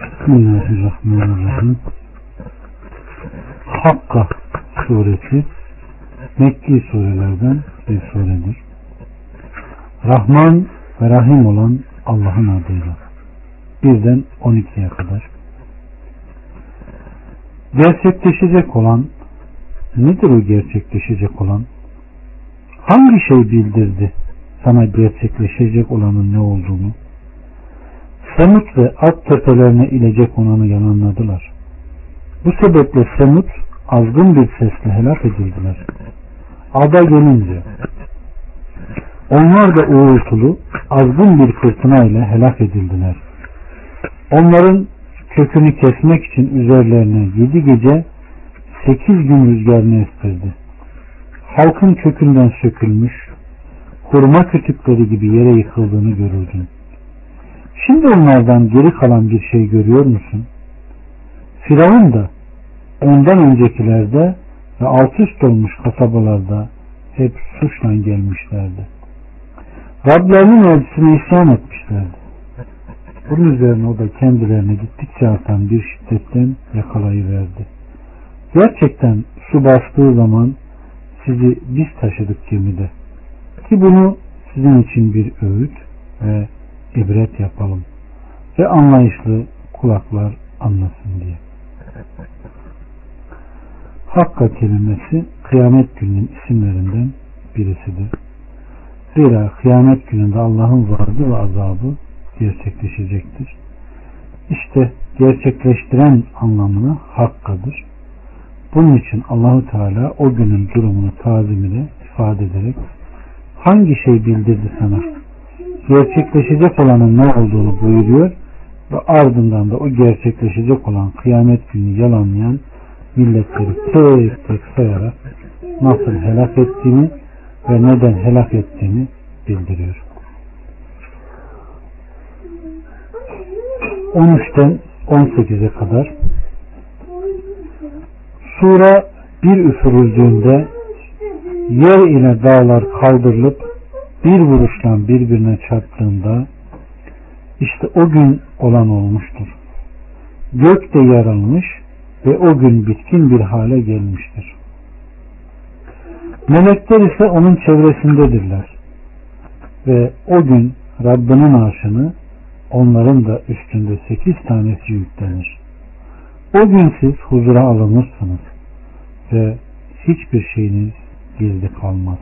Bismillahirrahmanirrahim. Hakka suresi Mekki surelerden bir suredir. Rahman ve Rahim olan Allah'ın adıyla. Birden 12'ye kadar. Gerçekleşecek olan nedir o gerçekleşecek olan? Hangi şey bildirdi sana gerçekleşecek olanın ne olduğunu? Semut ve Ad tepelerine ilecek olanı yalanladılar. Bu sebeple Semut azgın bir sesle helak edildiler. Ada gelince onlar da uğultulu azgın bir fırtına ile helak edildiler. Onların kökünü kesmek için üzerlerine yedi gece sekiz gün rüzgarını estirdi. Halkın kökünden sökülmüş, hurma kütükleri gibi yere yıkıldığını görürdün. Şimdi onlardan geri kalan bir şey görüyor musun? Firavun da ondan öncekilerde ve alt üst olmuş kasabalarda hep suçla gelmişlerdi. Rablerinin elçisine isyan etmişlerdi. Bunun üzerine o da kendilerine gittikçe artan bir şiddetten yakalayıverdi. Gerçekten su bastığı zaman sizi biz taşıdık gemide. Ki bunu sizin için bir öğüt ve ibret yapalım. Ve anlayışlı kulaklar anlasın diye. Hakka kelimesi kıyamet gününün isimlerinden birisidir. Zira kıyamet gününde Allah'ın vardı ve azabı gerçekleşecektir. İşte gerçekleştiren anlamını hakkadır. Bunun için Allahu Teala o günün durumunu tazim ifade ederek hangi şey bildirdi sana? Gerçekleşecek olanın ne olduğunu buyuruyor ve ardından da o gerçekleşecek olan kıyamet günü yalanlayan milletleri tek tek sayarak nasıl helak ettiğini ve neden helak ettiğini bildiriyor. 13'ten 18'e kadar Sura bir üfürüldüğünde yer ile dağlar kaldırılıp bir vuruşla birbirine çarptığında işte o gün olan olmuştur. Gök de yarılmış ve o gün bitkin bir hale gelmiştir. Melekler ise onun çevresindedirler. Ve o gün Rabbinin arşını onların da üstünde sekiz tanesi yüklenir. O gün siz huzura alınırsınız ve hiçbir şeyiniz gizli kalmaz.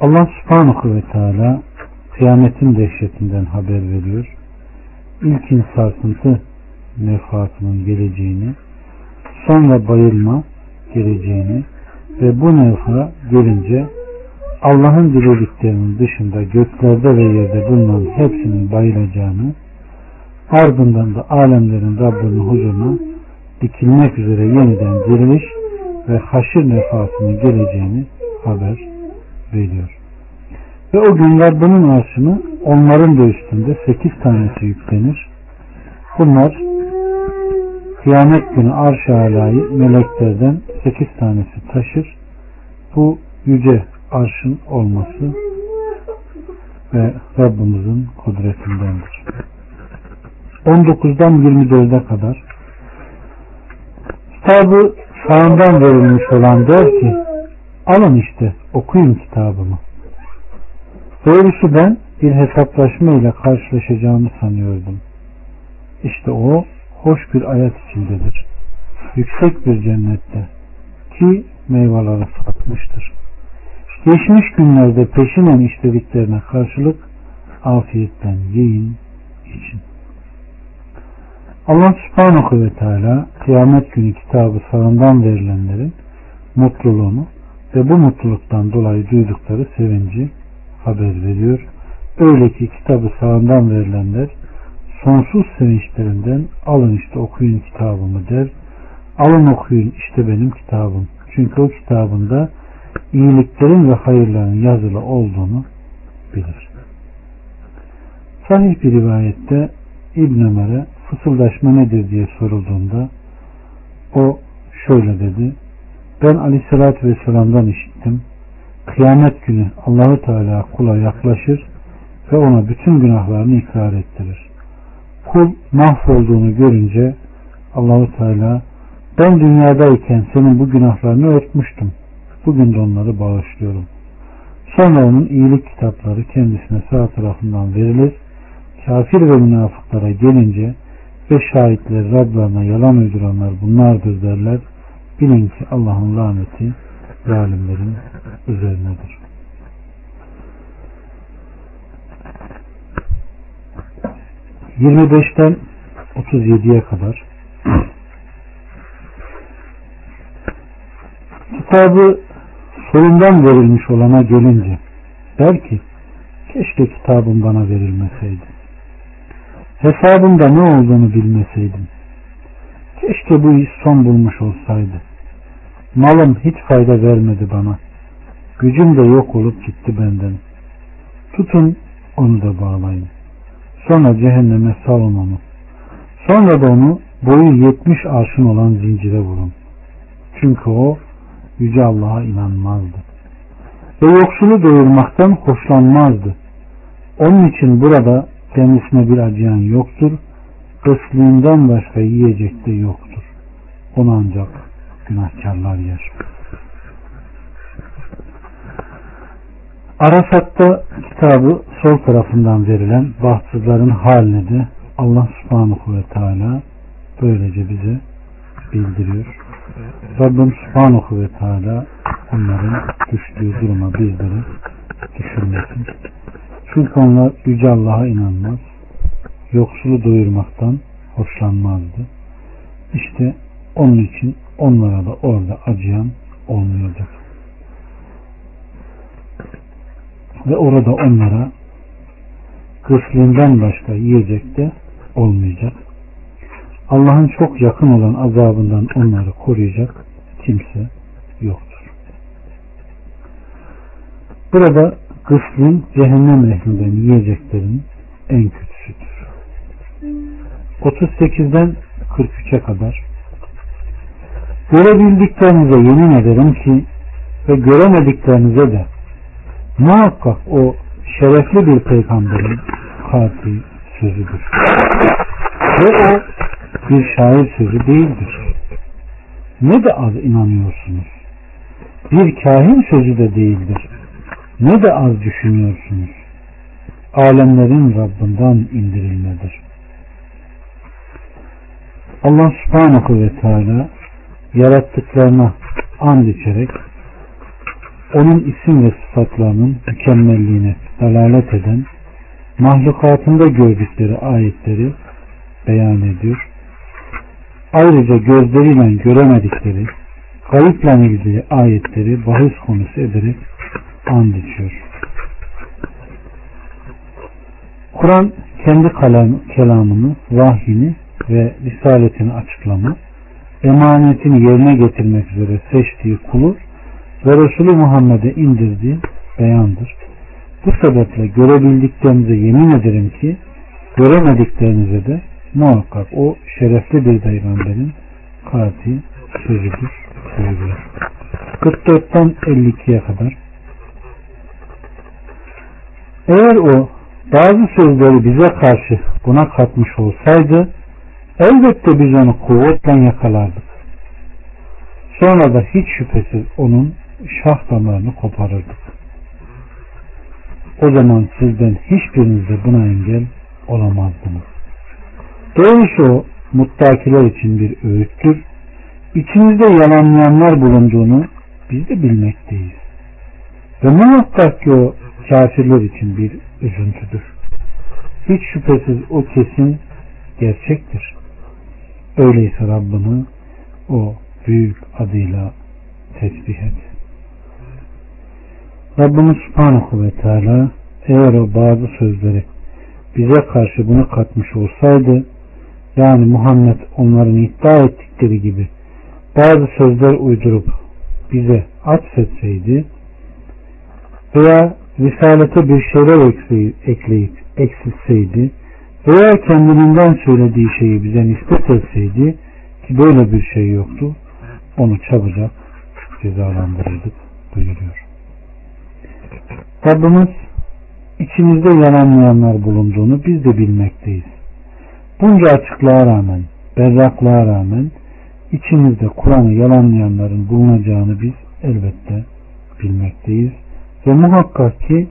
Allah subhanahu ve teala kıyametin dehşetinden haber veriyor. İlkin sarsıntı nefhatının geleceğini, sonra bayılma geleceğini ve bu nevha gelince Allah'ın dilediklerinin dışında göklerde ve yerde bulunan hepsinin bayılacağını, ardından da alemlerin Rabbinin huzuruna dikilmek üzere yeniden diriliş ve haşir nefasının geleceğini haber veriyor. Ve o gün Rabbinin arşını onların da üstünde sekiz tanesi yüklenir. Bunlar kıyamet günü arş-ı alayı meleklerden sekiz tanesi taşır. Bu yüce arşın olması ve Rabbimizin kudretindendir. 19'dan 24'e kadar kitabı sağından verilmiş olan der ki alın işte okuyun kitabımı. Doğrusu ben bir hesaplaşma ile karşılaşacağımı sanıyordum. İşte o hoş bir ayet içindedir. Yüksek bir cennette ki meyveleri satmıştır. Geçmiş günlerde peşinen işlediklerine karşılık afiyetten yiyin için. Allah subhanahu ve teala kıyamet günü kitabı sağından verilenlerin mutluluğunu ve bu mutluluktan dolayı duydukları sevinci haber veriyor. Öyle ki kitabı sağından verilenler sonsuz sevinçlerinden alın işte okuyun kitabımı der. Alın okuyun işte benim kitabım. Çünkü o kitabında iyiliklerin ve hayırların yazılı olduğunu bilir. Sahih bir rivayette İbn Ömer'e fısıldaşma nedir diye sorulduğunda o şöyle dedi. Ben aleyhissalatü vesselam'dan işittim. Kıyamet günü Allahu Teala kula yaklaşır ve ona bütün günahlarını ikrar ettirir. kul mahvolduğunu görünce Allahu Teala ben dünyadayken senin bu günahlarını örtmüştüm. Bugün de onları bağışlıyorum. Sonra onun iyilik kitapları kendisine sağ tarafından verilir. Kafir ve münafıklara gelince ve şahitler Rablarına yalan uyduranlar bunlardır derler. Bilin ki Allah'ın laneti zalimlerin üzerinedir. Yirmi beşten otuz yediye kadar kitabı solundan verilmiş olana gelince der ki keşke kitabım bana verilmeseydi. Hesabımda ne olduğunu bilmeseydim. Keşke bu iş son bulmuş olsaydı. Malım hiç fayda vermedi bana. Gücüm de yok olup gitti benden. Tutun onu da bağlayın. Sonra cehenneme salın onu. Sonra da onu boyu yetmiş arşın olan zincire vurun. Çünkü o Yüce Allah'a inanmazdı. Ve yoksulu doyurmaktan hoşlanmazdı. Onun için burada kendisine bir acıyan yoktur. Kısliğinden başka yiyecek de yoktur. Onu ancak günahkarlar yer. Arafat'ta kitabı sol tarafından verilen bahtsızların haline de Allah subhanahu ve teala böylece bize bildiriyor. Rabbim subhanahu ve teala onların düştüğü duruma bizleri düşürmesin. Çünkü onlar Yüce Allah'a inanmaz. Yoksulu doyurmaktan hoşlanmazdı. İşte onun için onlara da orada acıyan olmayacak. Ve orada onlara kısliğinden başka yiyecek de olmayacak. Allah'ın çok yakın olan azabından onları koruyacak kimse yoktur. Burada kıslın cehennem ehlinden yiyeceklerin en kötüsüdür. 38'den 43'e kadar Görebildiklerinize yemin ederim ki ve göremediklerinize de muhakkak o şerefli bir peygamberin katil sözüdür. Ve o bir şair sözü değildir. Ne de az inanıyorsunuz. Bir kahin sözü de değildir. Ne de az düşünüyorsunuz. Alemlerin Rabbinden indirilmedir. Allah subhanahu ve teala yarattıklarına and içerek onun isim ve sıfatlarının mükemmelliğine dalalet eden mahlukatında gördükleri ayetleri beyan ediyor. Ayrıca gözleriyle göremedikleri kayıpla ilgili ayetleri bahis konusu ederek and içiyor. Kur'an kendi kalam, kelamını, vahyini ve risaletini açıklama, emanetini yerine getirmek üzere seçtiği kulu ve Resulü Muhammed'e indirdiği beyandır. Bu sebeple görebildiklerinize yemin ederim ki göremediklerinize de muhakkak o şerefli bir peygamberin katil sözüdür. Buyuruyor. 44'ten 52'ye kadar eğer o bazı sözleri bize karşı buna katmış olsaydı elbette biz onu kuvvetle yakalardık. Sonra da hiç şüphesiz onun şah damarını koparırdık. O zaman sizden hiçbiriniz de buna engel olamazdınız. Doğrusu o muttakiler için bir öğüttür. İçimizde yalanlayanlar bulunduğunu biz de bilmekteyiz. Ve muhakkak ki o kafirler için bir üzüntüdür. Hiç şüphesiz o kesin gerçektir. Öyleyse Rabbini o büyük adıyla tesbih et. Rabbimiz Subhanahu ve Teala eğer o bazı sözleri bize karşı bunu katmış olsaydı yani Muhammed onların iddia ettikleri gibi bazı sözler uydurup bize atfetseydi veya risalete bir şeyler ekleyip eksilseydi veya kendiliğinden söylediği şeyi bize nispet etseydi ki böyle bir şey yoktu onu çabucak cezalandırırdık buyuruyor. Rabbimiz içimizde yalanlayanlar bulunduğunu biz de bilmekteyiz. Bunca açıklığa rağmen, berraklığa rağmen içimizde Kur'an'ı yalanlayanların bulunacağını biz elbette bilmekteyiz. Ve muhakkak ki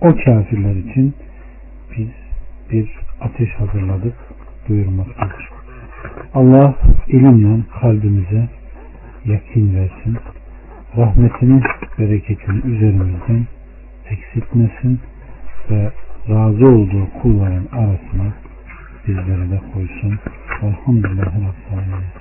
o kafirler için bir ateş hazırladık buyurmaktadır. Allah ilimle kalbimize yakin versin. Rahmetini, bereketini üzerimizden eksiltmesin ve razı olduğu kulların arasına bizleri de koysun. Alemin.